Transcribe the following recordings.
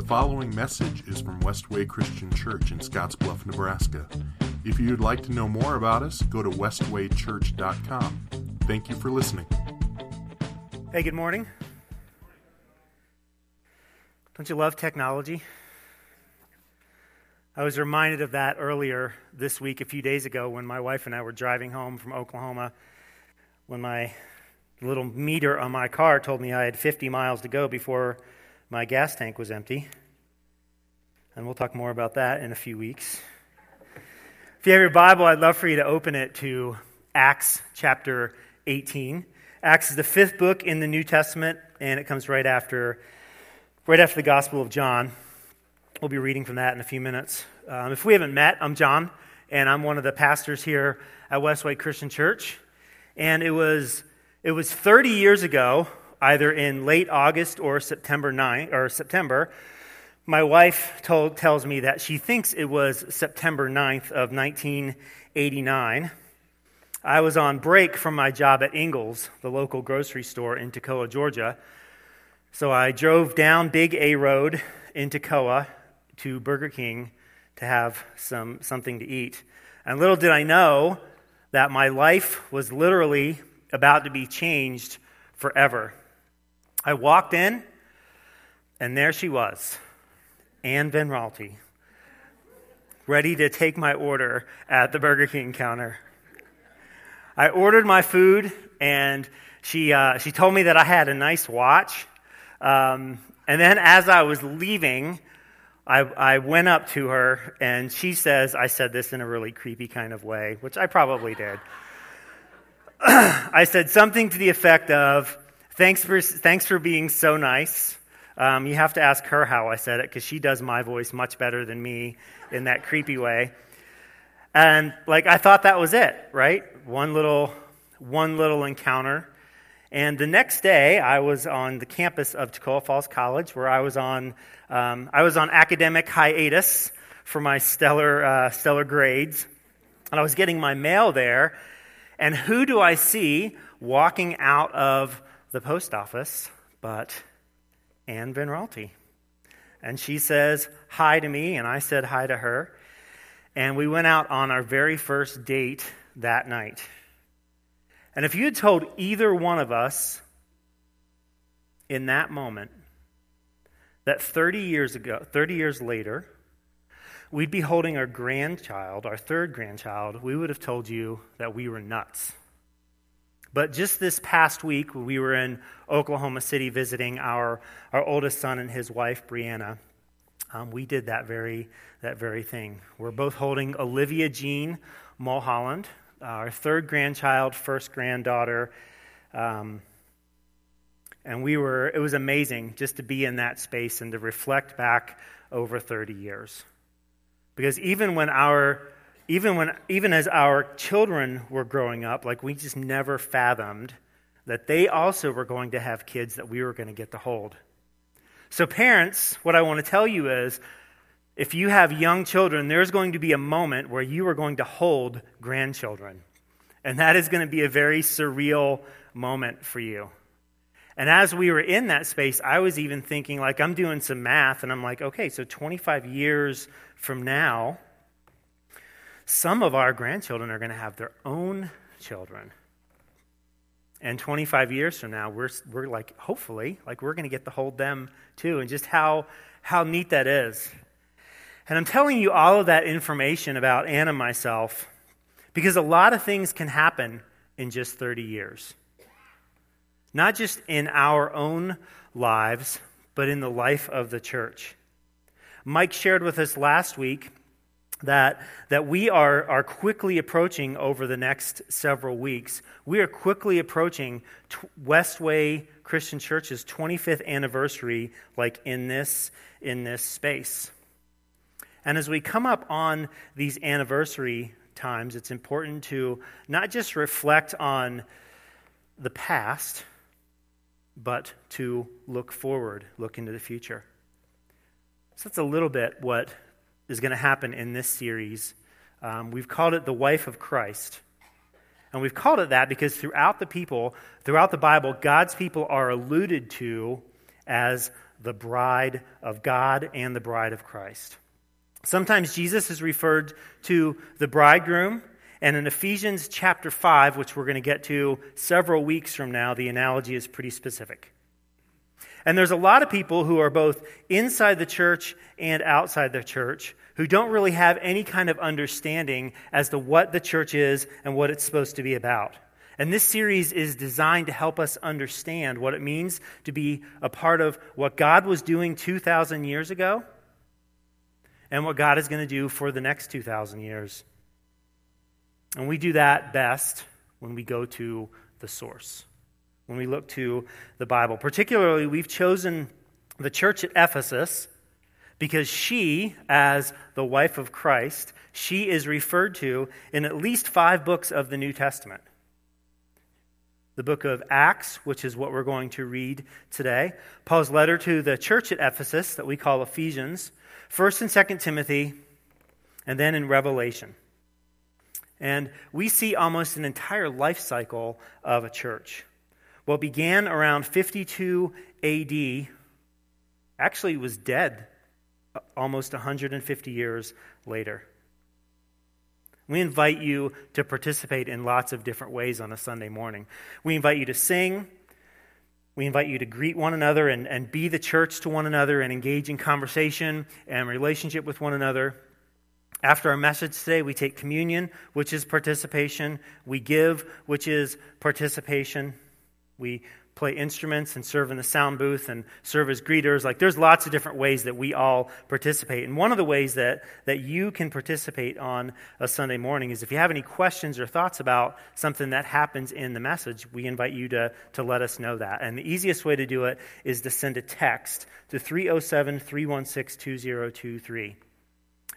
The following message is from Westway Christian Church in Scottsbluff, Nebraska. If you'd like to know more about us, go to westwaychurch.com. Thank you for listening. Hey, good morning. Don't you love technology? I was reminded of that earlier this week, a few days ago, when my wife and I were driving home from Oklahoma, when my little meter on my car told me I had 50 miles to go before my gas tank was empty. And we'll talk more about that in a few weeks. If you have your Bible, I'd love for you to open it to Acts chapter 18. Acts is the fifth book in the New Testament, and it comes right after, right after the Gospel of John. We'll be reading from that in a few minutes. Um, if we haven't met, I'm John, and I'm one of the pastors here at Westway Christian Church. And it was, it was 30 years ago either in late August or September 9 or September. My wife told, tells me that she thinks it was September 9th of 1989. I was on break from my job at Ingles, the local grocery store in Toccoa, Georgia. So I drove down Big A Road in Toccoa to Burger King to have some, something to eat. And little did I know that my life was literally about to be changed forever. I walked in, and there she was, Anne Van ready to take my order at the Burger King counter. I ordered my food, and she, uh, she told me that I had a nice watch. Um, and then as I was leaving, I, I went up to her, and she says, I said this in a really creepy kind of way, which I probably did. I said something to the effect of, Thanks for, thanks for being so nice. Um, you have to ask her how I said it because she does my voice much better than me in that creepy way. And like I thought that was it, right? One little, one little encounter. And the next day, I was on the campus of Toccoa Falls College, where I was on, um, I was on academic hiatus for my stellar, uh, stellar grades, and I was getting my mail there. And who do I see walking out of the post office, but Anne Van Raalte. And she says hi to me, and I said hi to her. And we went out on our very first date that night. And if you had told either one of us in that moment that 30 years ago, 30 years later, we'd be holding our grandchild, our third grandchild, we would have told you that we were nuts. But just this past week, we were in Oklahoma City visiting our, our oldest son and his wife, Brianna. Um, we did that very, that very thing. We're both holding Olivia Jean Mulholland, our third grandchild, first granddaughter. Um, and we were, it was amazing just to be in that space and to reflect back over 30 years. Because even when our even when even as our children were growing up like we just never fathomed that they also were going to have kids that we were going to get to hold. So parents what i want to tell you is if you have young children there's going to be a moment where you are going to hold grandchildren. And that is going to be a very surreal moment for you. And as we were in that space i was even thinking like i'm doing some math and i'm like okay so 25 years from now some of our grandchildren are going to have their own children. And 25 years from now, we're, we're like, hopefully, like we're going to get to hold them too, and just how, how neat that is. And I'm telling you all of that information about Anna and myself because a lot of things can happen in just 30 years. Not just in our own lives, but in the life of the church. Mike shared with us last week that, that we are, are quickly approaching over the next several weeks. We are quickly approaching t- Westway Christian Church's 25th anniversary, like in this, in this space. And as we come up on these anniversary times, it's important to not just reflect on the past, but to look forward, look into the future. So that's a little bit what is going to happen in this series. Um, we've called it the wife of Christ. And we've called it that because throughout the people, throughout the Bible, God's people are alluded to as the bride of God and the bride of Christ. Sometimes Jesus is referred to the bridegroom, and in Ephesians chapter 5, which we're going to get to several weeks from now, the analogy is pretty specific. And there's a lot of people who are both inside the church and outside the church who don't really have any kind of understanding as to what the church is and what it's supposed to be about. And this series is designed to help us understand what it means to be a part of what God was doing 2,000 years ago and what God is going to do for the next 2,000 years. And we do that best when we go to the source, when we look to the Bible. Particularly, we've chosen the church at Ephesus because she, as the wife of Christ, she is referred to in at least five books of the New Testament. The book of Acts, which is what we're going to read today, Paul's letter to the church at Ephesus, that we call Ephesians, 1st and 2nd Timothy, and then in Revelation. And we see almost an entire life cycle of a church. What began around 52 AD actually was dead uh, almost 150 years later. We invite you to participate in lots of different ways on a Sunday morning. We invite you to sing. We invite you to greet one another and, and be the church to one another and engage in conversation and relationship with one another. After our message today, we take communion, which is participation. We give, which is participation. We play instruments and serve in the sound booth and serve as greeters. Like there's lots of different ways that we all participate. And one of the ways that, that you can participate on a Sunday morning is if you have any questions or thoughts about something that happens in the message, we invite you to, to let us know that. And the easiest way to do it is to send a text to 307 316 2023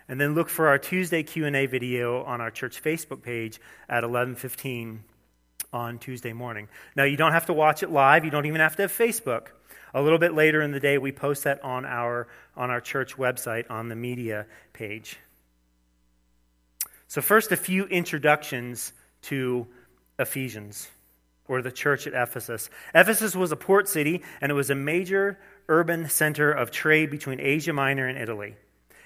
and then look for our Tuesday Q&A video on our church Facebook page at 11:15 on Tuesday morning. Now you don't have to watch it live, you don't even have to have Facebook. A little bit later in the day we post that on our on our church website on the media page. So first a few introductions to Ephesians or the church at Ephesus. Ephesus was a port city and it was a major urban center of trade between Asia Minor and Italy.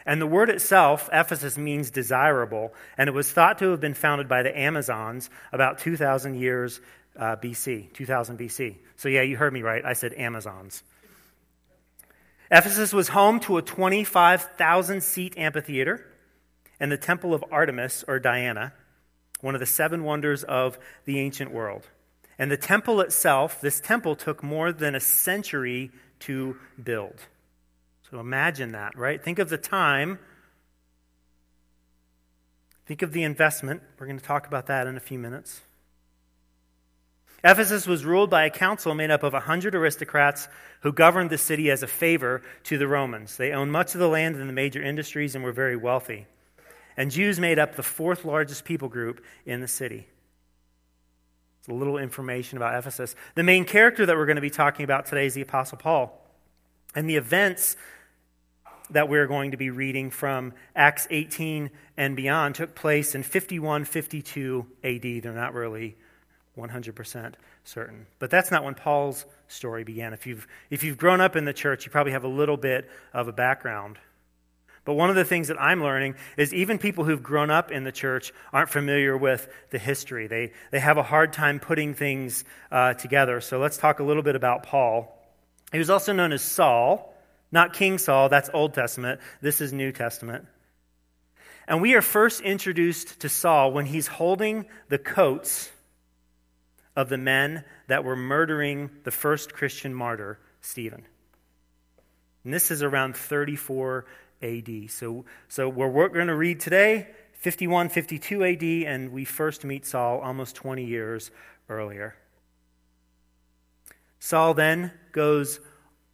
And the word itself, Ephesus, means desirable, and it was thought to have been founded by the Amazons about 2,000 years uh, BC, 2000 BC. So, yeah, you heard me right. I said Amazons. Ephesus was home to a 25,000 seat amphitheater and the temple of Artemis, or Diana, one of the seven wonders of the ancient world. And the temple itself, this temple took more than a century to build. So imagine that, right? Think of the time. Think of the investment. We're going to talk about that in a few minutes. Ephesus was ruled by a council made up of 100 aristocrats who governed the city as a favor to the Romans. They owned much of the land and the major industries and were very wealthy. And Jews made up the fourth largest people group in the city. It's a little information about Ephesus. The main character that we're going to be talking about today is the Apostle Paul. And the events that we're going to be reading from Acts 18 and beyond took place in 51 52 AD. They're not really 100% certain. But that's not when Paul's story began. If you've, if you've grown up in the church, you probably have a little bit of a background. But one of the things that I'm learning is even people who've grown up in the church aren't familiar with the history. They, they have a hard time putting things uh, together. So let's talk a little bit about Paul. He was also known as Saul. Not King Saul, that's Old Testament. This is New Testament. And we are first introduced to Saul when he's holding the coats of the men that were murdering the first Christian martyr, Stephen. And this is around 34 AD. So, so we're, we're going to read today, 51, 52 AD, and we first meet Saul almost 20 years earlier. Saul then goes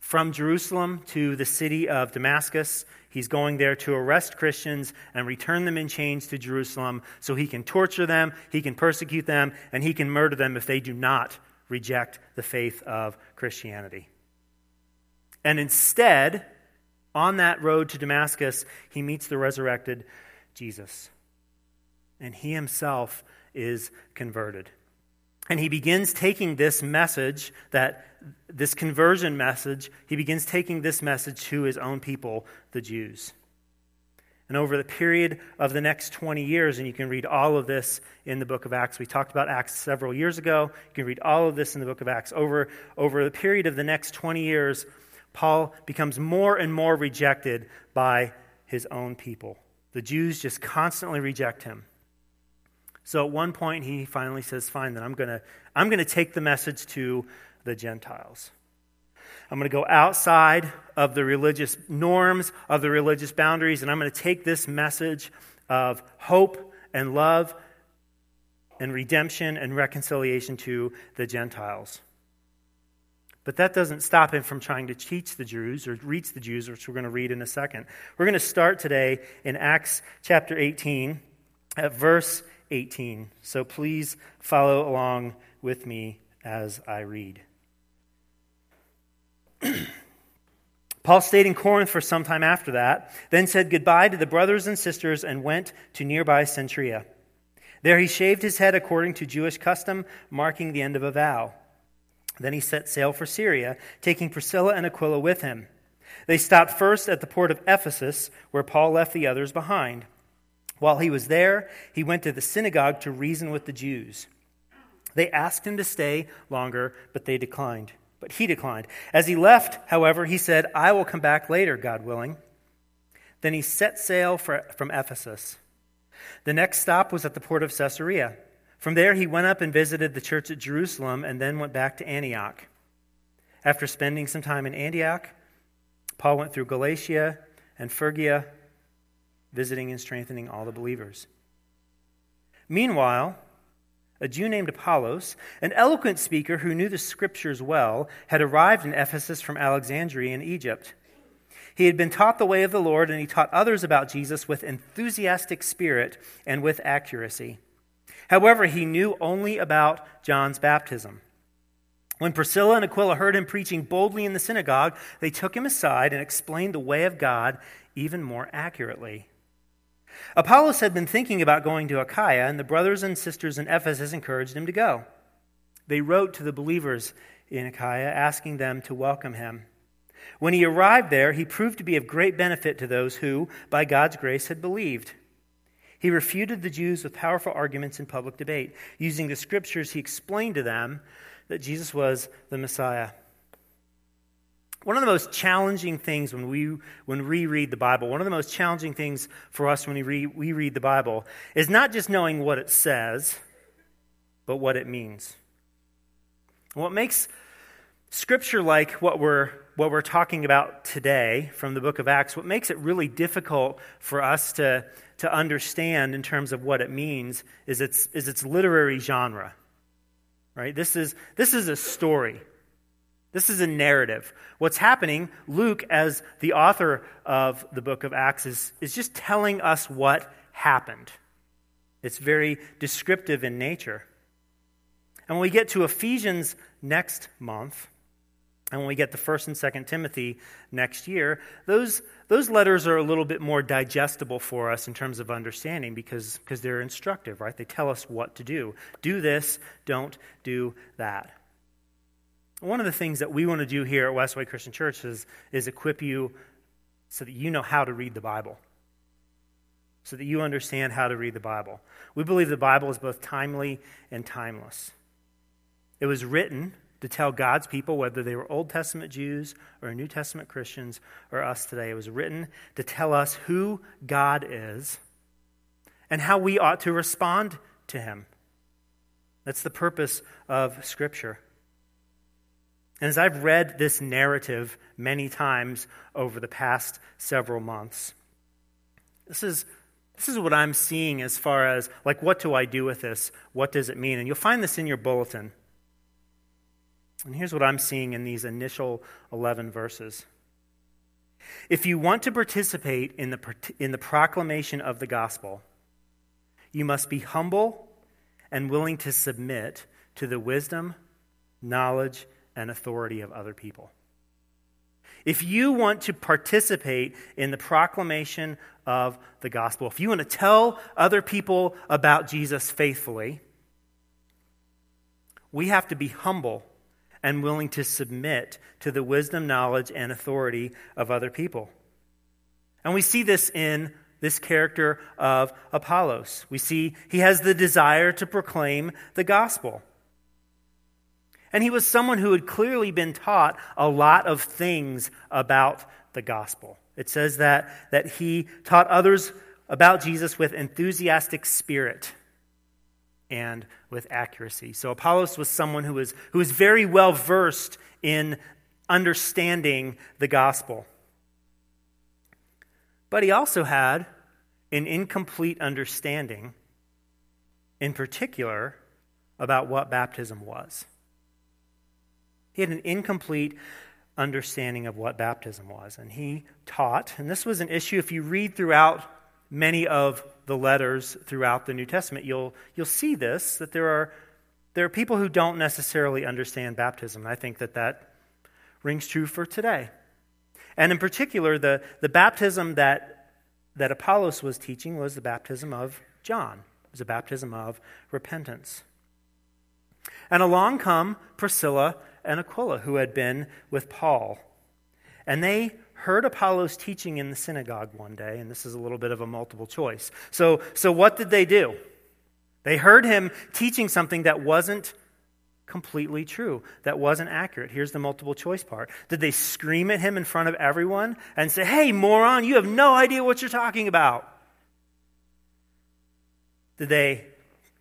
from Jerusalem to the city of Damascus. He's going there to arrest Christians and return them in chains to Jerusalem so he can torture them, he can persecute them, and he can murder them if they do not reject the faith of Christianity. And instead, on that road to Damascus, he meets the resurrected Jesus. And he himself is converted. And he begins taking this message, that this conversion message, he begins taking this message to his own people, the Jews. And over the period of the next 20 years, and you can read all of this in the book of Acts. We talked about Acts several years ago. You can read all of this in the book of Acts. Over, over the period of the next 20 years, Paul becomes more and more rejected by his own people. The Jews just constantly reject him. So at one point, he finally says, Fine, then I'm going to I'm going to take the message to the Gentiles. I'm going to go outside of the religious norms, of the religious boundaries, and I'm going to take this message of hope and love and redemption and reconciliation to the Gentiles. But that doesn't stop him from trying to teach the Jews or reach the Jews, which we're going to read in a second. We're going to start today in Acts chapter 18 at verse 18. So please follow along with me as I read. Paul stayed in Corinth for some time after that, then said goodbye to the brothers and sisters and went to nearby Cenchrea. There he shaved his head according to Jewish custom, marking the end of a vow. Then he set sail for Syria, taking Priscilla and Aquila with him. They stopped first at the port of Ephesus, where Paul left the others behind. While he was there, he went to the synagogue to reason with the Jews. They asked him to stay longer, but they declined. But he declined. As he left, however, he said, I will come back later, God willing. Then he set sail for, from Ephesus. The next stop was at the port of Caesarea. From there, he went up and visited the church at Jerusalem and then went back to Antioch. After spending some time in Antioch, Paul went through Galatia and Phrygia, visiting and strengthening all the believers. Meanwhile, a Jew named Apollos, an eloquent speaker who knew the scriptures well, had arrived in Ephesus from Alexandria in Egypt. He had been taught the way of the Lord, and he taught others about Jesus with enthusiastic spirit and with accuracy. However, he knew only about John's baptism. When Priscilla and Aquila heard him preaching boldly in the synagogue, they took him aside and explained the way of God even more accurately. Apollos had been thinking about going to Achaia, and the brothers and sisters in Ephesus encouraged him to go. They wrote to the believers in Achaia, asking them to welcome him. When he arrived there, he proved to be of great benefit to those who, by God's grace, had believed. He refuted the Jews with powerful arguments in public debate. Using the scriptures, he explained to them that Jesus was the Messiah. One of the most challenging things when we, when we read the Bible, one of the most challenging things for us when we read, we read the Bible is not just knowing what it says, but what it means. What makes Scripture like what we're, what we're talking about today from the book of Acts, what makes it really difficult for us to, to understand in terms of what it means is its, is its literary genre. Right? This is, this is a story. This is a narrative. What's happening, Luke, as the author of the book of Acts, is, is just telling us what happened. It's very descriptive in nature. And when we get to Ephesians next month, and when we get to 1st and 2nd Timothy next year, those, those letters are a little bit more digestible for us in terms of understanding because, because they're instructive, right? They tell us what to do. Do this, don't do that. One of the things that we want to do here at Westway Christian Church is, is equip you so that you know how to read the Bible, so that you understand how to read the Bible. We believe the Bible is both timely and timeless. It was written to tell God's people, whether they were Old Testament Jews or New Testament Christians or us today, it was written to tell us who God is and how we ought to respond to Him. That's the purpose of Scripture. And as I've read this narrative many times over the past several months, this is, this is what I'm seeing as far as, like, what do I do with this? What does it mean? And you'll find this in your bulletin. And here's what I'm seeing in these initial 11 verses. If you want to participate in the, in the proclamation of the gospel, you must be humble and willing to submit to the wisdom, knowledge, and authority of other people. If you want to participate in the proclamation of the gospel, if you want to tell other people about Jesus faithfully, we have to be humble and willing to submit to the wisdom, knowledge, and authority of other people. And we see this in this character of Apollos. We see he has the desire to proclaim the gospel. And he was someone who had clearly been taught a lot of things about the gospel. It says that, that he taught others about Jesus with enthusiastic spirit and with accuracy. So Apollos was someone who was, who was very well versed in understanding the gospel. But he also had an incomplete understanding, in particular, about what baptism was. He had an incomplete understanding of what baptism was. And he taught, and this was an issue if you read throughout many of the letters throughout the New Testament, you'll, you'll see this that there are, there are people who don't necessarily understand baptism. And I think that that rings true for today. And in particular, the, the baptism that, that Apollos was teaching was the baptism of John, it was a baptism of repentance. And along come Priscilla and Aquila, who had been with Paul. And they heard Apollos teaching in the synagogue one day, and this is a little bit of a multiple choice. So, so what did they do? They heard him teaching something that wasn't completely true, that wasn't accurate. Here's the multiple choice part. Did they scream at him in front of everyone and say, Hey, moron, you have no idea what you're talking about? Did they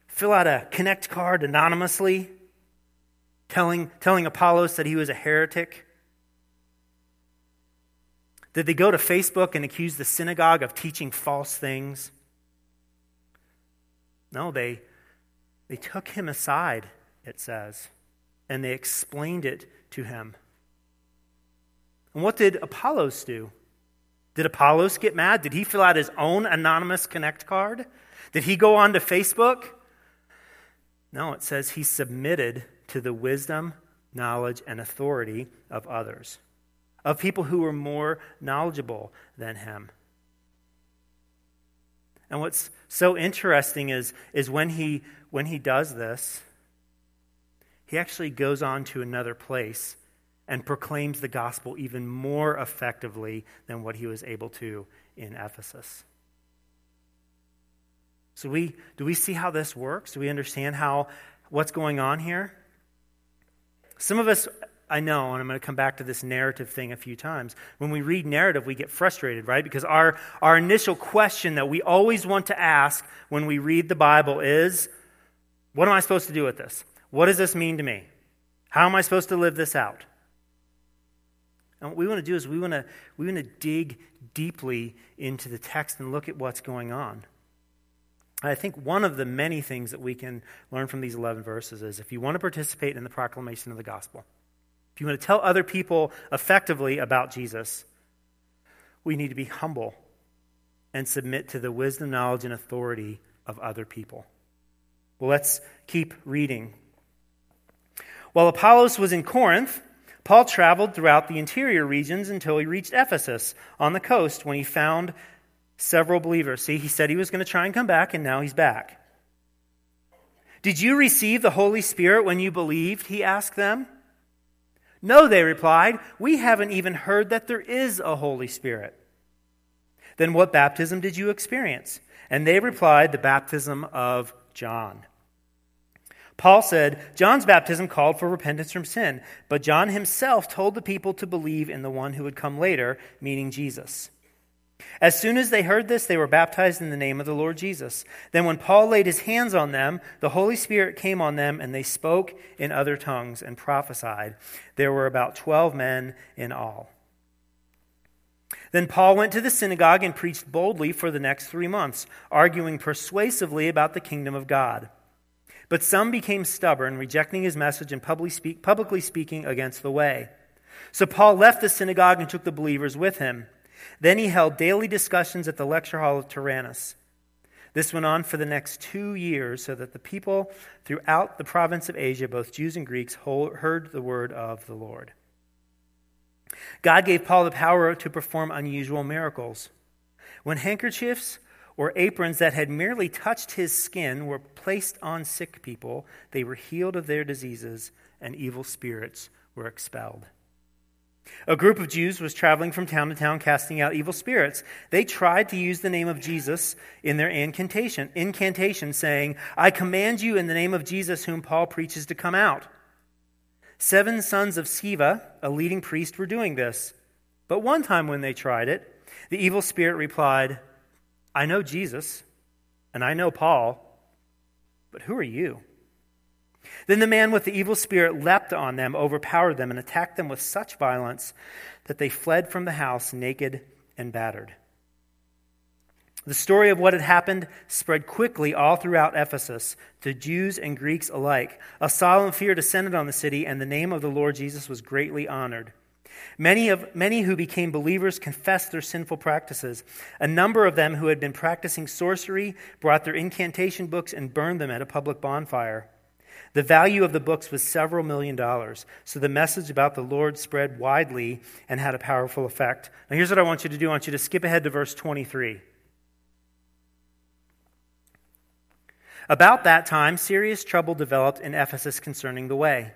fill out a connect card anonymously, telling, telling Apollos that he was a heretic? Did they go to Facebook and accuse the synagogue of teaching false things? No, they, they took him aside, it says, and they explained it to him. And what did Apollos do? Did Apollos get mad? Did he fill out his own anonymous Connect card? Did he go on to Facebook? No, it says he submitted to the wisdom, knowledge, and authority of others of people who were more knowledgeable than him. And what's so interesting is, is when, he, when he does this, he actually goes on to another place and proclaims the gospel even more effectively than what he was able to in Ephesus. So we do we see how this works? Do we understand how what's going on here? Some of us I know, and I'm going to come back to this narrative thing a few times. When we read narrative, we get frustrated, right? Because our, our initial question that we always want to ask when we read the Bible is what am I supposed to do with this? What does this mean to me? How am I supposed to live this out? And what we want to do is we want to, we want to dig deeply into the text and look at what's going on. I think one of the many things that we can learn from these 11 verses is if you want to participate in the proclamation of the gospel, if you want to tell other people effectively about Jesus, we need to be humble and submit to the wisdom, knowledge, and authority of other people. Well, let's keep reading. While Apollos was in Corinth, Paul traveled throughout the interior regions until he reached Ephesus on the coast when he found several believers. See, he said he was going to try and come back, and now he's back. Did you receive the Holy Spirit when you believed? He asked them. No, they replied, we haven't even heard that there is a Holy Spirit. Then what baptism did you experience? And they replied, the baptism of John. Paul said, John's baptism called for repentance from sin, but John himself told the people to believe in the one who would come later, meaning Jesus. As soon as they heard this, they were baptized in the name of the Lord Jesus. Then, when Paul laid his hands on them, the Holy Spirit came on them, and they spoke in other tongues and prophesied. There were about 12 men in all. Then Paul went to the synagogue and preached boldly for the next three months, arguing persuasively about the kingdom of God. But some became stubborn, rejecting his message and publicly speaking against the way. So Paul left the synagogue and took the believers with him. Then he held daily discussions at the lecture hall of Tyrannus. This went on for the next two years, so that the people throughout the province of Asia, both Jews and Greeks, heard the word of the Lord. God gave Paul the power to perform unusual miracles. When handkerchiefs or aprons that had merely touched his skin were placed on sick people. They were healed of their diseases, and evil spirits were expelled. A group of Jews was traveling from town to town casting out evil spirits. They tried to use the name of Jesus in their incantation, incantation saying, I command you in the name of Jesus whom Paul preaches to come out. Seven sons of Sceva, a leading priest, were doing this. But one time when they tried it, the evil spirit replied, I know Jesus, and I know Paul, but who are you? Then the man with the evil spirit leapt on them, overpowered them, and attacked them with such violence that they fled from the house naked and battered. The story of what had happened spread quickly all throughout Ephesus, to Jews and Greeks alike. A solemn fear descended on the city, and the name of the Lord Jesus was greatly honored. Many, of, many who became believers confessed their sinful practices. A number of them who had been practicing sorcery brought their incantation books and burned them at a public bonfire. The value of the books was several million dollars, so the message about the Lord spread widely and had a powerful effect. Now, here's what I want you to do I want you to skip ahead to verse 23. About that time, serious trouble developed in Ephesus concerning the way.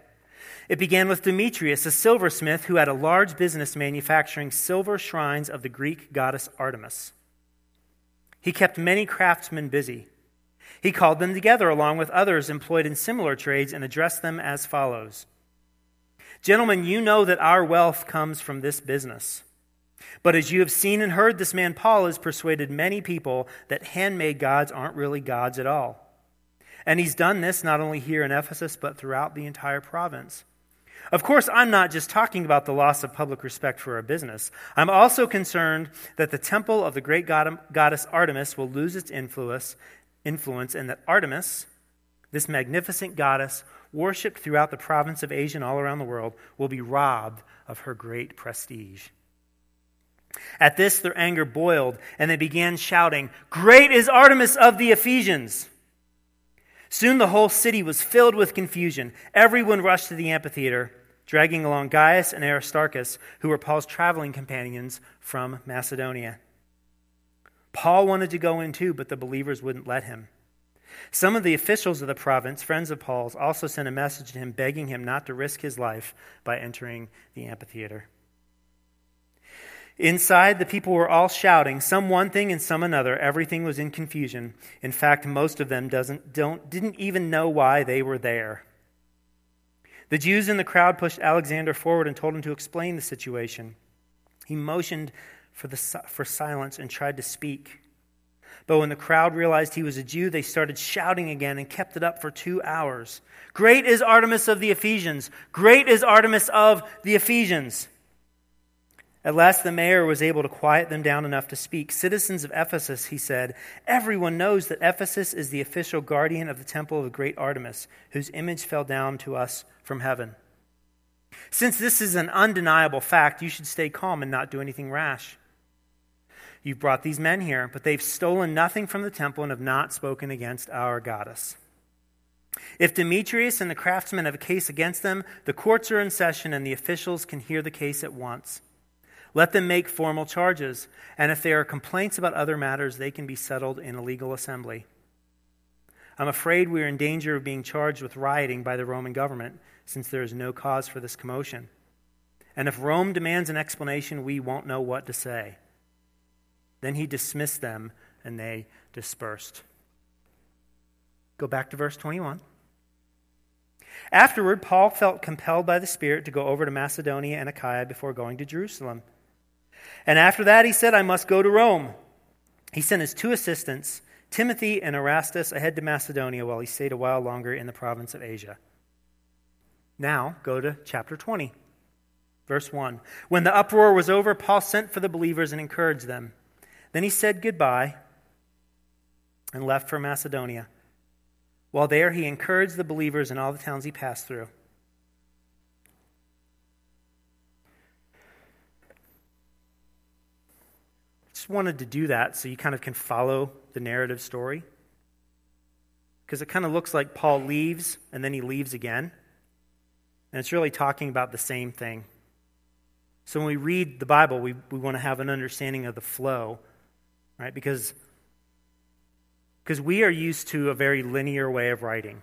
It began with Demetrius, a silversmith who had a large business manufacturing silver shrines of the Greek goddess Artemis. He kept many craftsmen busy. He called them together along with others employed in similar trades and addressed them as follows Gentlemen, you know that our wealth comes from this business. But as you have seen and heard, this man Paul has persuaded many people that handmade gods aren't really gods at all. And he's done this not only here in Ephesus, but throughout the entire province. Of course, I'm not just talking about the loss of public respect for our business. I'm also concerned that the temple of the great goddess Artemis will lose its influence, influence and that Artemis, this magnificent goddess, worshipped throughout the province of Asia and all around the world, will be robbed of her great prestige. At this, their anger boiled, and they began shouting, Great is Artemis of the Ephesians! Soon the whole city was filled with confusion. Everyone rushed to the amphitheater, dragging along Gaius and Aristarchus, who were Paul's traveling companions from Macedonia. Paul wanted to go in too, but the believers wouldn't let him. Some of the officials of the province, friends of Paul's, also sent a message to him begging him not to risk his life by entering the amphitheater. Inside, the people were all shouting, some one thing and some another. Everything was in confusion. In fact, most of them doesn't, don't, didn't even know why they were there. The Jews in the crowd pushed Alexander forward and told him to explain the situation. He motioned for, the, for silence and tried to speak. But when the crowd realized he was a Jew, they started shouting again and kept it up for two hours. Great is Artemis of the Ephesians! Great is Artemis of the Ephesians! At last, the mayor was able to quiet them down enough to speak. Citizens of Ephesus, he said, everyone knows that Ephesus is the official guardian of the temple of the great Artemis, whose image fell down to us from heaven. Since this is an undeniable fact, you should stay calm and not do anything rash. You've brought these men here, but they've stolen nothing from the temple and have not spoken against our goddess. If Demetrius and the craftsmen have a case against them, the courts are in session and the officials can hear the case at once. Let them make formal charges, and if there are complaints about other matters, they can be settled in a legal assembly. I'm afraid we are in danger of being charged with rioting by the Roman government, since there is no cause for this commotion. And if Rome demands an explanation, we won't know what to say. Then he dismissed them, and they dispersed. Go back to verse 21. Afterward, Paul felt compelled by the Spirit to go over to Macedonia and Achaia before going to Jerusalem. And after that, he said, I must go to Rome. He sent his two assistants, Timothy and Erastus, ahead to Macedonia while he stayed a while longer in the province of Asia. Now, go to chapter 20, verse 1. When the uproar was over, Paul sent for the believers and encouraged them. Then he said goodbye and left for Macedonia. While there, he encouraged the believers in all the towns he passed through. just wanted to do that so you kind of can follow the narrative story. Because it kind of looks like Paul leaves and then he leaves again. And it's really talking about the same thing. So when we read the Bible, we, we want to have an understanding of the flow, right? Because Because we are used to a very linear way of writing.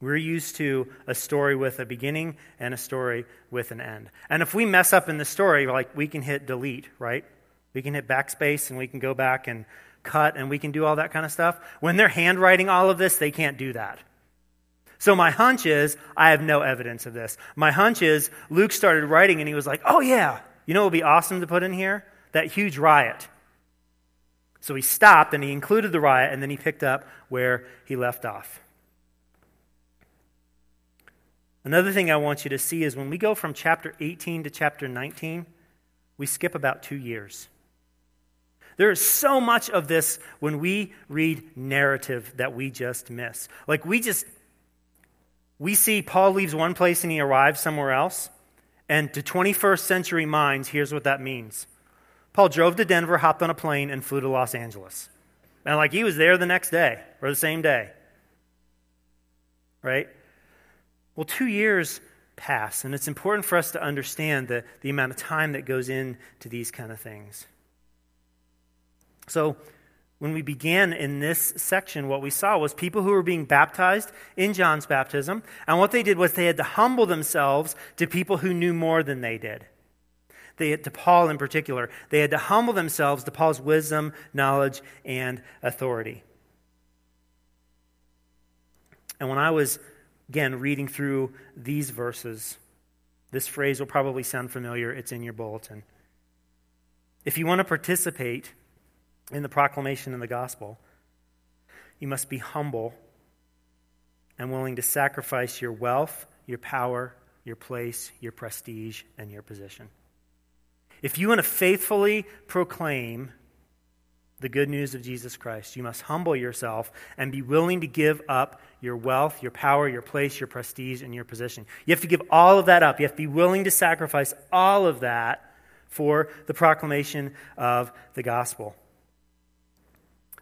We're used to a story with a beginning and a story with an end. And if we mess up in the story, like we can hit delete, right? We can hit backspace and we can go back and cut and we can do all that kind of stuff. When they're handwriting all of this, they can't do that. So my hunch is, I have no evidence of this. My hunch is, Luke started writing and he was like, oh yeah, you know what would be awesome to put in here? That huge riot. So he stopped and he included the riot and then he picked up where he left off. Another thing I want you to see is when we go from chapter 18 to chapter 19, we skip about two years. There is so much of this when we read narrative that we just miss. Like we just, we see Paul leaves one place and he arrives somewhere else. And to 21st century minds, here's what that means Paul drove to Denver, hopped on a plane, and flew to Los Angeles. And like he was there the next day or the same day. Right? Well, two years pass, and it's important for us to understand the, the amount of time that goes into these kind of things. So, when we began in this section, what we saw was people who were being baptized in John's baptism, and what they did was they had to humble themselves to people who knew more than they did. They had, to Paul in particular, they had to humble themselves to Paul's wisdom, knowledge, and authority. And when I was Again, reading through these verses, this phrase will probably sound familiar. It's in your bulletin. If you want to participate in the proclamation of the gospel, you must be humble and willing to sacrifice your wealth, your power, your place, your prestige, and your position. If you want to faithfully proclaim the good news of Jesus Christ. You must humble yourself and be willing to give up your wealth, your power, your place, your prestige, and your position. You have to give all of that up. You have to be willing to sacrifice all of that for the proclamation of the gospel.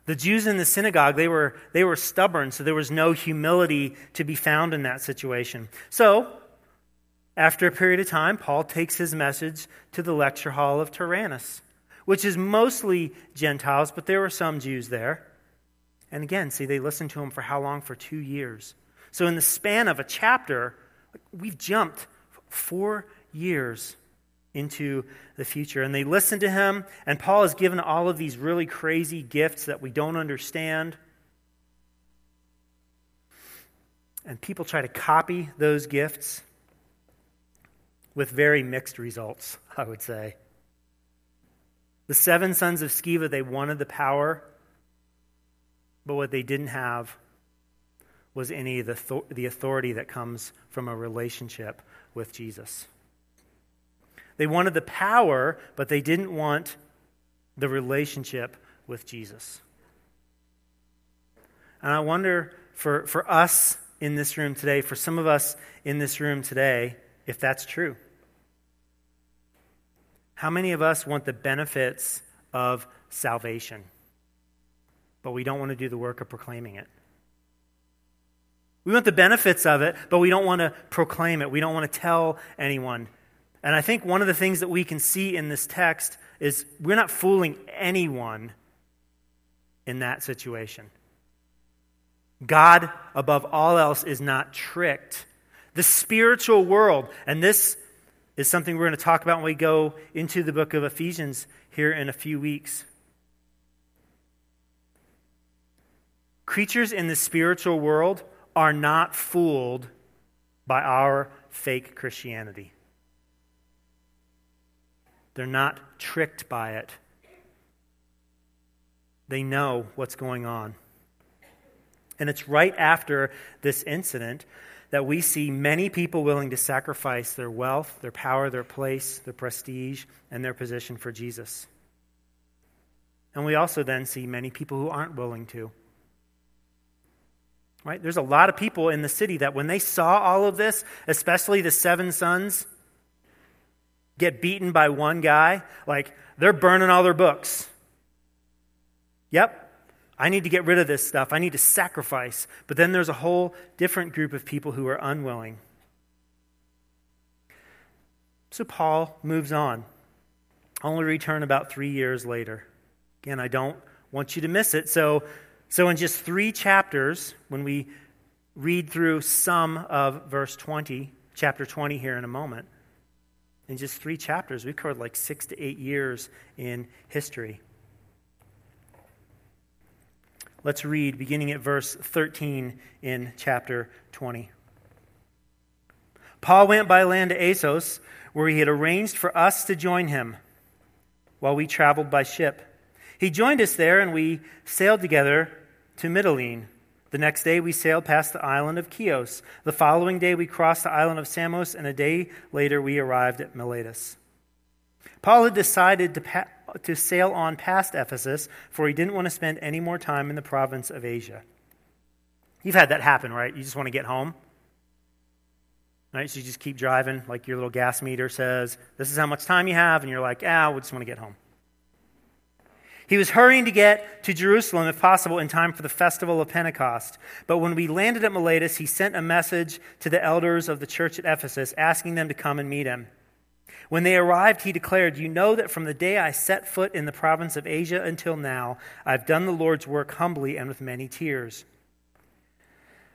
The Jews in the synagogue, they were, they were stubborn, so there was no humility to be found in that situation. So, after a period of time, Paul takes his message to the lecture hall of Tyrannus which is mostly Gentiles, but there were some Jews there. And again, see, they listened to him for how long? For two years. So, in the span of a chapter, we've jumped four years into the future. And they listened to him, and Paul has given all of these really crazy gifts that we don't understand. And people try to copy those gifts with very mixed results, I would say. The seven sons of Sceva, they wanted the power, but what they didn't have was any of the, the authority that comes from a relationship with Jesus. They wanted the power, but they didn't want the relationship with Jesus. And I wonder for, for us in this room today, for some of us in this room today, if that's true. How many of us want the benefits of salvation, but we don't want to do the work of proclaiming it? We want the benefits of it, but we don't want to proclaim it. We don't want to tell anyone. And I think one of the things that we can see in this text is we're not fooling anyone in that situation. God, above all else, is not tricked. The spiritual world, and this is something we're going to talk about when we go into the book of Ephesians here in a few weeks. Creatures in the spiritual world are not fooled by our fake Christianity. They're not tricked by it. They know what's going on. And it's right after this incident that we see many people willing to sacrifice their wealth, their power, their place, their prestige, and their position for Jesus. And we also then see many people who aren't willing to. Right? There's a lot of people in the city that when they saw all of this, especially the seven sons get beaten by one guy, like they're burning all their books. Yep, I need to get rid of this stuff. I need to sacrifice. But then there's a whole different group of people who are unwilling. So Paul moves on. Only return about three years later. Again, I don't want you to miss it. So So, in just three chapters, when we read through some of verse 20, chapter 20 here in a moment, in just three chapters, we covered like six to eight years in history. Let's read beginning at verse 13 in chapter 20. Paul went by land to Assos, where he had arranged for us to join him while we traveled by ship. He joined us there, and we sailed together to Mytilene. The next day we sailed past the island of Chios. The following day we crossed the island of Samos, and a day later we arrived at Miletus. Paul had decided to, to sail on past Ephesus, for he didn't want to spend any more time in the province of Asia. You've had that happen, right? You just want to get home. Right? So you just keep driving, like your little gas meter says, this is how much time you have, and you're like, ah, we just want to get home. He was hurrying to get to Jerusalem, if possible, in time for the festival of Pentecost. But when we landed at Miletus, he sent a message to the elders of the church at Ephesus, asking them to come and meet him. When they arrived, he declared, You know that from the day I set foot in the province of Asia until now, I've done the Lord's work humbly and with many tears.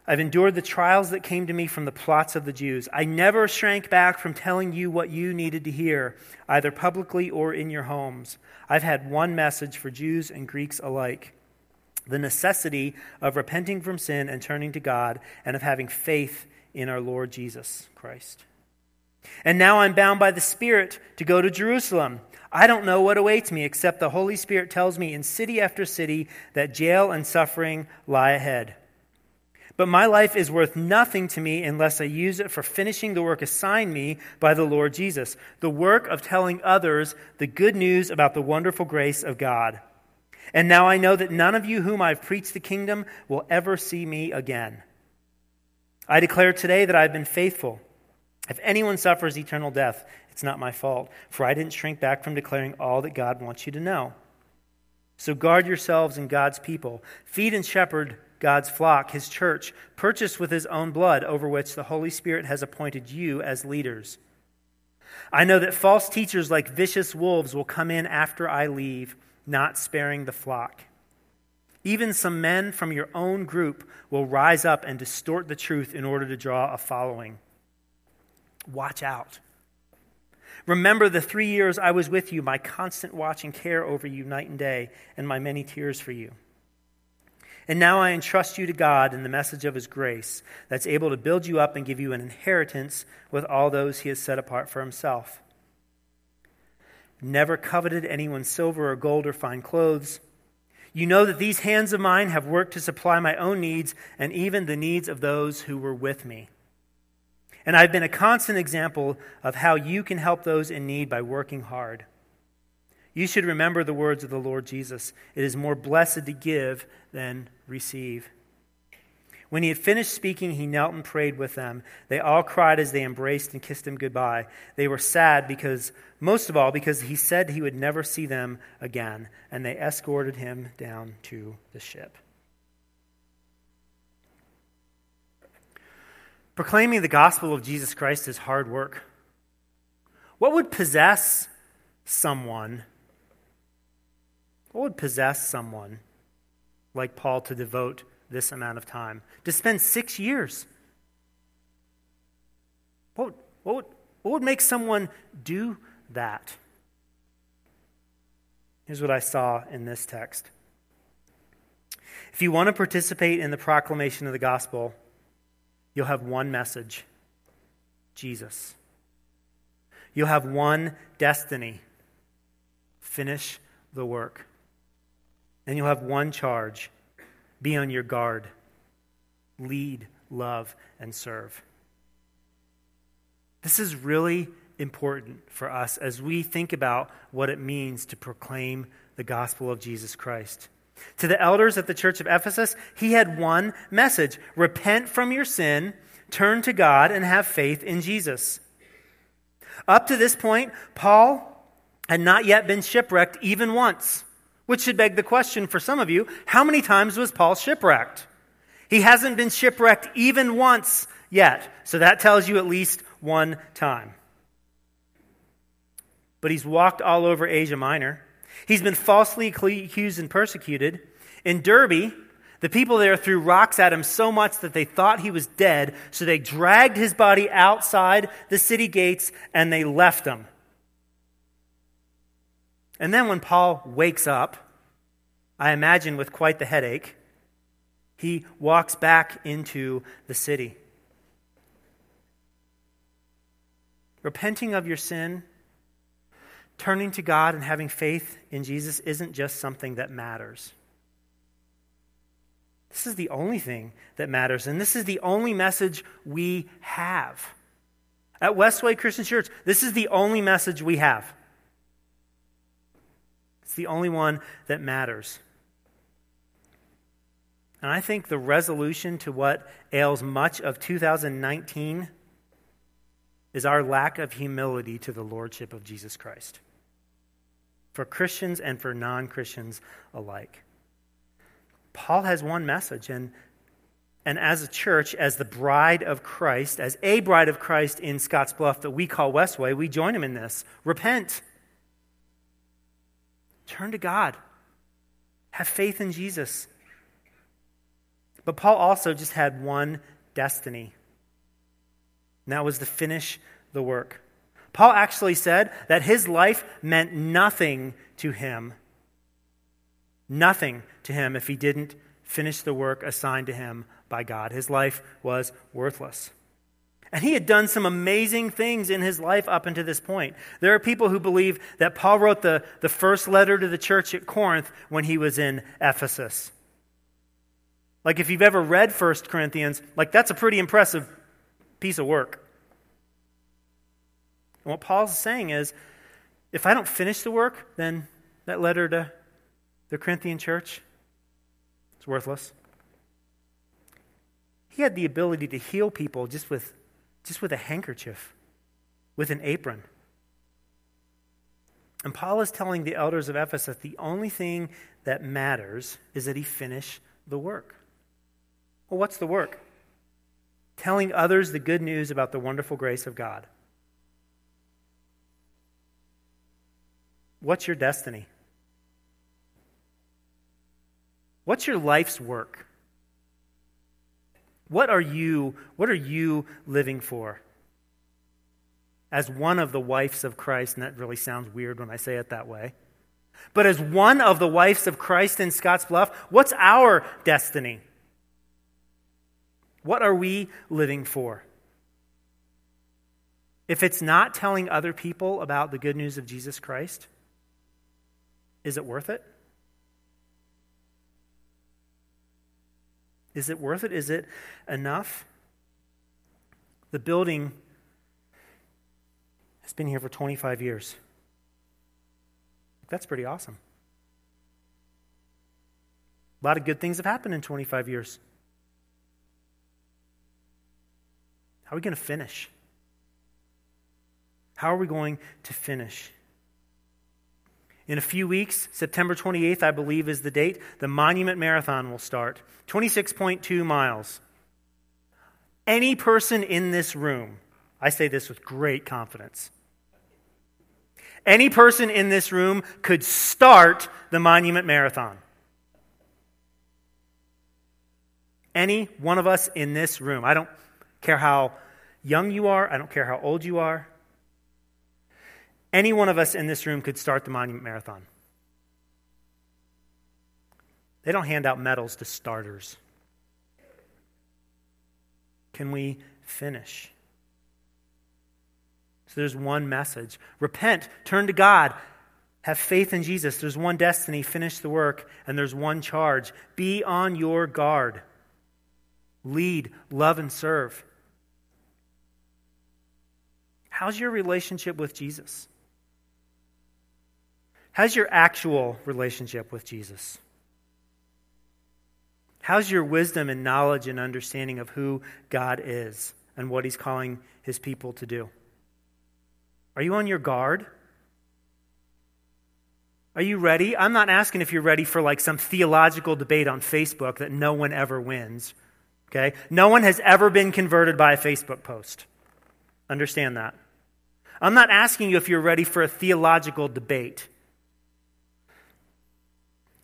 I've endured the trials that came to me from the plots of the Jews. I never shrank back from telling you what you needed to hear, either publicly or in your homes. I've had one message for Jews and Greeks alike the necessity of repenting from sin and turning to God, and of having faith in our Lord Jesus Christ. And now I'm bound by the Spirit to go to Jerusalem. I don't know what awaits me, except the Holy Spirit tells me in city after city that jail and suffering lie ahead. But my life is worth nothing to me unless I use it for finishing the work assigned me by the Lord Jesus, the work of telling others the good news about the wonderful grace of God. And now I know that none of you whom I've preached the kingdom will ever see me again. I declare today that I've been faithful. If anyone suffers eternal death, it's not my fault, for I didn't shrink back from declaring all that God wants you to know. So guard yourselves and God's people. Feed and shepherd God's flock, his church, purchased with his own blood, over which the Holy Spirit has appointed you as leaders. I know that false teachers like vicious wolves will come in after I leave, not sparing the flock. Even some men from your own group will rise up and distort the truth in order to draw a following. Watch out. Remember the three years I was with you, my constant watch and care over you night and day, and my many tears for you. And now I entrust you to God and the message of his grace that's able to build you up and give you an inheritance with all those he has set apart for himself. Never coveted anyone's silver or gold or fine clothes. You know that these hands of mine have worked to supply my own needs and even the needs of those who were with me. And I've been a constant example of how you can help those in need by working hard. You should remember the words of the Lord Jesus It is more blessed to give than receive. When he had finished speaking, he knelt and prayed with them. They all cried as they embraced and kissed him goodbye. They were sad because, most of all, because he said he would never see them again, and they escorted him down to the ship. Proclaiming the gospel of Jesus Christ is hard work. What would possess someone what would possess someone like Paul to devote this amount of time? To spend six years? What, what, would, what would make someone do that? Here's what I saw in this text. If you want to participate in the proclamation of the gospel, you'll have one message Jesus. You'll have one destiny finish the work. And you'll have one charge be on your guard, lead, love, and serve. This is really important for us as we think about what it means to proclaim the gospel of Jesus Christ. To the elders at the church of Ephesus, he had one message repent from your sin, turn to God, and have faith in Jesus. Up to this point, Paul had not yet been shipwrecked even once. Which should beg the question for some of you how many times was Paul shipwrecked? He hasn't been shipwrecked even once yet. So that tells you at least one time. But he's walked all over Asia Minor. He's been falsely accused and persecuted. In Derbe, The people there threw rocks at him so much that they thought he was dead, so they dragged his body outside the city gates and they left him. And then when Paul wakes up, I imagine with quite the headache, he walks back into the city. Repenting of your sin, turning to God, and having faith in Jesus isn't just something that matters. This is the only thing that matters, and this is the only message we have. At Westway Christian Church, this is the only message we have. It's the only one that matters. And I think the resolution to what ails much of 2019 is our lack of humility to the Lordship of Jesus Christ for Christians and for non Christians alike. Paul has one message, and, and as a church, as the bride of Christ, as a bride of Christ in Scottsbluff that we call Westway, we join him in this. Repent. Turn to God. Have faith in Jesus. But Paul also just had one destiny, and that was to finish the work. Paul actually said that his life meant nothing to him. Nothing to him if he didn't finish the work assigned to him by God. His life was worthless. And he had done some amazing things in his life up until this point. There are people who believe that Paul wrote the, the first letter to the church at Corinth when he was in Ephesus. Like, if you've ever read 1 Corinthians, like, that's a pretty impressive piece of work. And what Paul's saying is if I don't finish the work, then that letter to the Corinthian church is worthless. He had the ability to heal people just with just with a handkerchief, with an apron. And Paul is telling the elders of Ephesus the only thing that matters is that he finish the work. Well, what's the work? Telling others the good news about the wonderful grace of God. What's your destiny? What's your life's work? What are you, what are you living for? As one of the wives of Christ, and that really sounds weird when I say it that way. But as one of the wives of Christ in Scottsbluff, what's our destiny? What are we living for? If it's not telling other people about the good news of Jesus Christ, is it worth it? Is it worth it? Is it enough? The building has been here for 25 years. That's pretty awesome. A lot of good things have happened in 25 years. How are we going to finish? How are we going to finish? In a few weeks, September 28th, I believe, is the date, the Monument Marathon will start. 26.2 miles. Any person in this room, I say this with great confidence, any person in this room could start the Monument Marathon. Any one of us in this room. I don't care how young you are, I don't care how old you are. Any one of us in this room could start the Monument Marathon. They don't hand out medals to starters. Can we finish? So there's one message repent, turn to God, have faith in Jesus. There's one destiny, finish the work, and there's one charge be on your guard. Lead, love, and serve. How's your relationship with Jesus? How's your actual relationship with Jesus? How's your wisdom and knowledge and understanding of who God is and what He's calling His people to do? Are you on your guard? Are you ready? I'm not asking if you're ready for like some theological debate on Facebook that no one ever wins. Okay? No one has ever been converted by a Facebook post. Understand that. I'm not asking you if you're ready for a theological debate.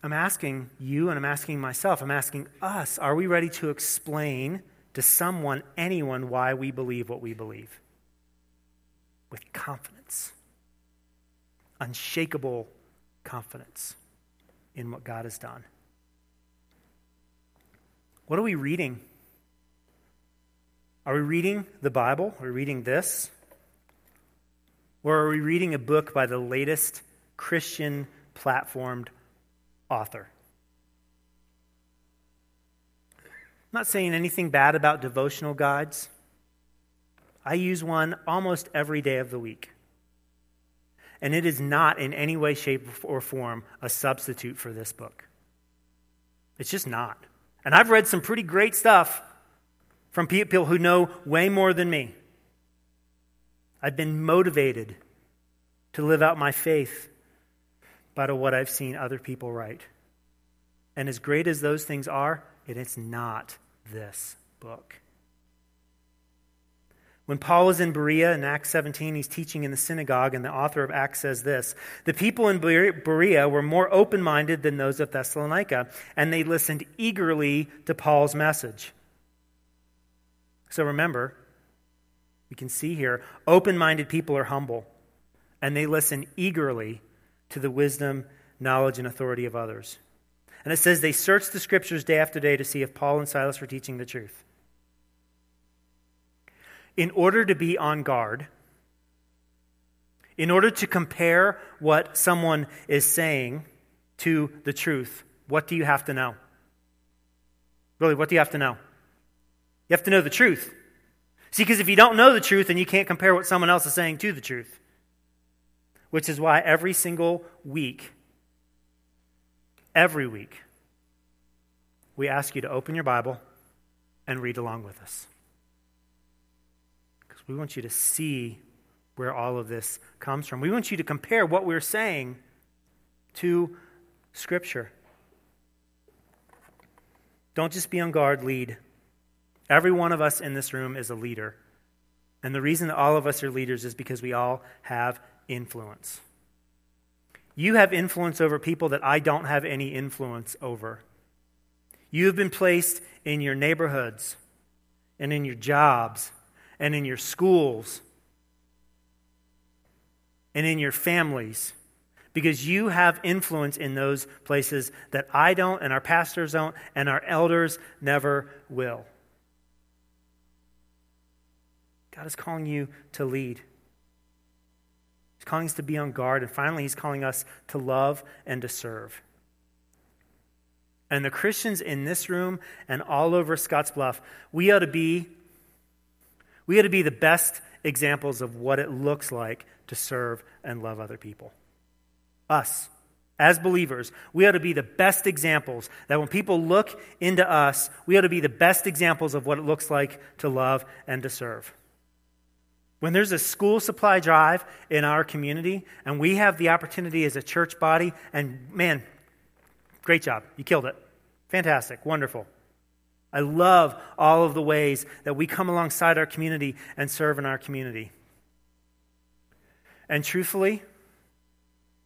I'm asking you and I'm asking myself, I'm asking us, are we ready to explain to someone, anyone, why we believe what we believe? With confidence, unshakable confidence in what God has done. What are we reading? Are we reading the Bible? Are we reading this? Or are we reading a book by the latest Christian platformed author? I'm not saying anything bad about devotional guides. I use one almost every day of the week. And it is not in any way, shape, or form a substitute for this book. It's just not. And I've read some pretty great stuff from people who know way more than me. I've been motivated to live out my faith by what I've seen other people write. And as great as those things are, it is not this book. When Paul was in Berea in Acts 17, he's teaching in the synagogue, and the author of Acts says this The people in Berea were more open minded than those of Thessalonica, and they listened eagerly to Paul's message. So remember, we can see here open minded people are humble, and they listen eagerly to the wisdom, knowledge, and authority of others. And it says they searched the scriptures day after day to see if Paul and Silas were teaching the truth in order to be on guard, in order to compare what someone is saying to the truth, what do you have to know? Really, what do you have to know? You have to know the truth. See, because if you don't know the truth, then you can't compare what someone else is saying to the truth. Which is why every single week, every week, we ask you to open your Bible and read along with us. Because we want you to see where all of this comes from. We want you to compare what we're saying to Scripture. Don't just be on guard, lead. Every one of us in this room is a leader. And the reason all of us are leaders is because we all have influence. You have influence over people that I don't have any influence over. You have been placed in your neighborhoods and in your jobs and in your schools and in your families because you have influence in those places that I don't, and our pastors don't, and our elders never will. God is calling you to lead. He's calling us to be on guard, and finally, He's calling us to love and to serve. And the Christians in this room and all over Scottsbluff, we ought to be we got to be the best examples of what it looks like to serve and love other people. Us, as believers, we ought to be the best examples that when people look into us, we ought to be the best examples of what it looks like to love and to serve. When there's a school supply drive in our community and we have the opportunity as a church body, and man, great job. You killed it. Fantastic. Wonderful. I love all of the ways that we come alongside our community and serve in our community. And truthfully,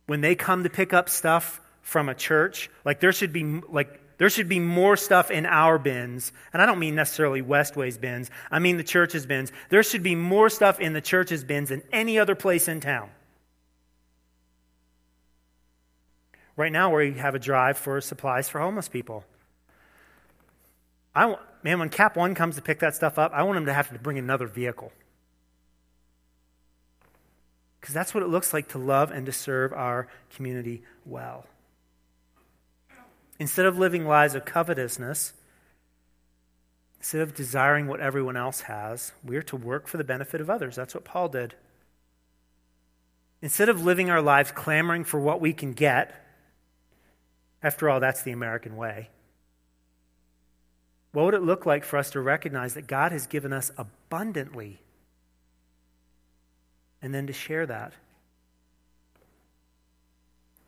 when they come to pick up stuff from a church, like there should be like there should be more stuff in our bins. And I don't mean necessarily Westway's bins. I mean the church's bins. There should be more stuff in the church's bins than any other place in town. Right now, we have a drive for supplies for homeless people. I, man, when Cap One comes to pick that stuff up, I want them to have to bring another vehicle. Because that's what it looks like to love and to serve our community well. Instead of living lives of covetousness, instead of desiring what everyone else has, we are to work for the benefit of others. That's what Paul did. Instead of living our lives clamoring for what we can get, after all, that's the American way. What would it look like for us to recognize that God has given us abundantly and then to share that?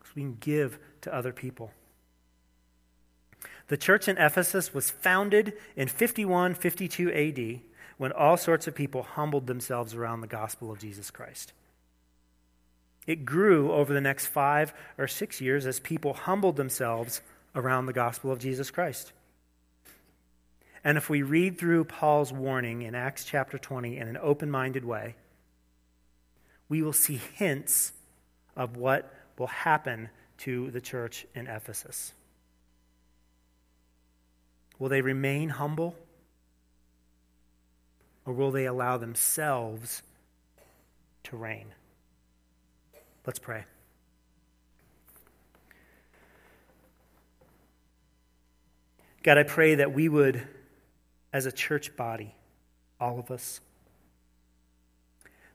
So we can give to other people. The church in Ephesus was founded in 51 52 AD when all sorts of people humbled themselves around the gospel of Jesus Christ. It grew over the next five or six years as people humbled themselves around the gospel of Jesus Christ. And if we read through Paul's warning in Acts chapter 20 in an open minded way, we will see hints of what will happen to the church in Ephesus. Will they remain humble? Or will they allow themselves to reign? Let's pray. God, I pray that we would, as a church body, all of us,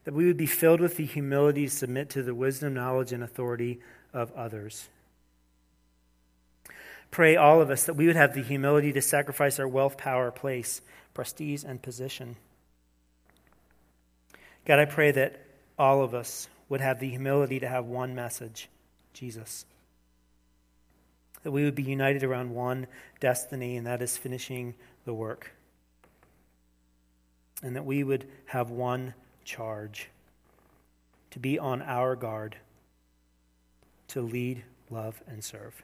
that we would be filled with the humility to submit to the wisdom, knowledge, and authority of others. Pray, all of us, that we would have the humility to sacrifice our wealth, power, place, prestige, and position. God, I pray that all of us would have the humility to have one message Jesus. That we would be united around one destiny, and that is finishing the work. And that we would have one charge to be on our guard, to lead, love, and serve.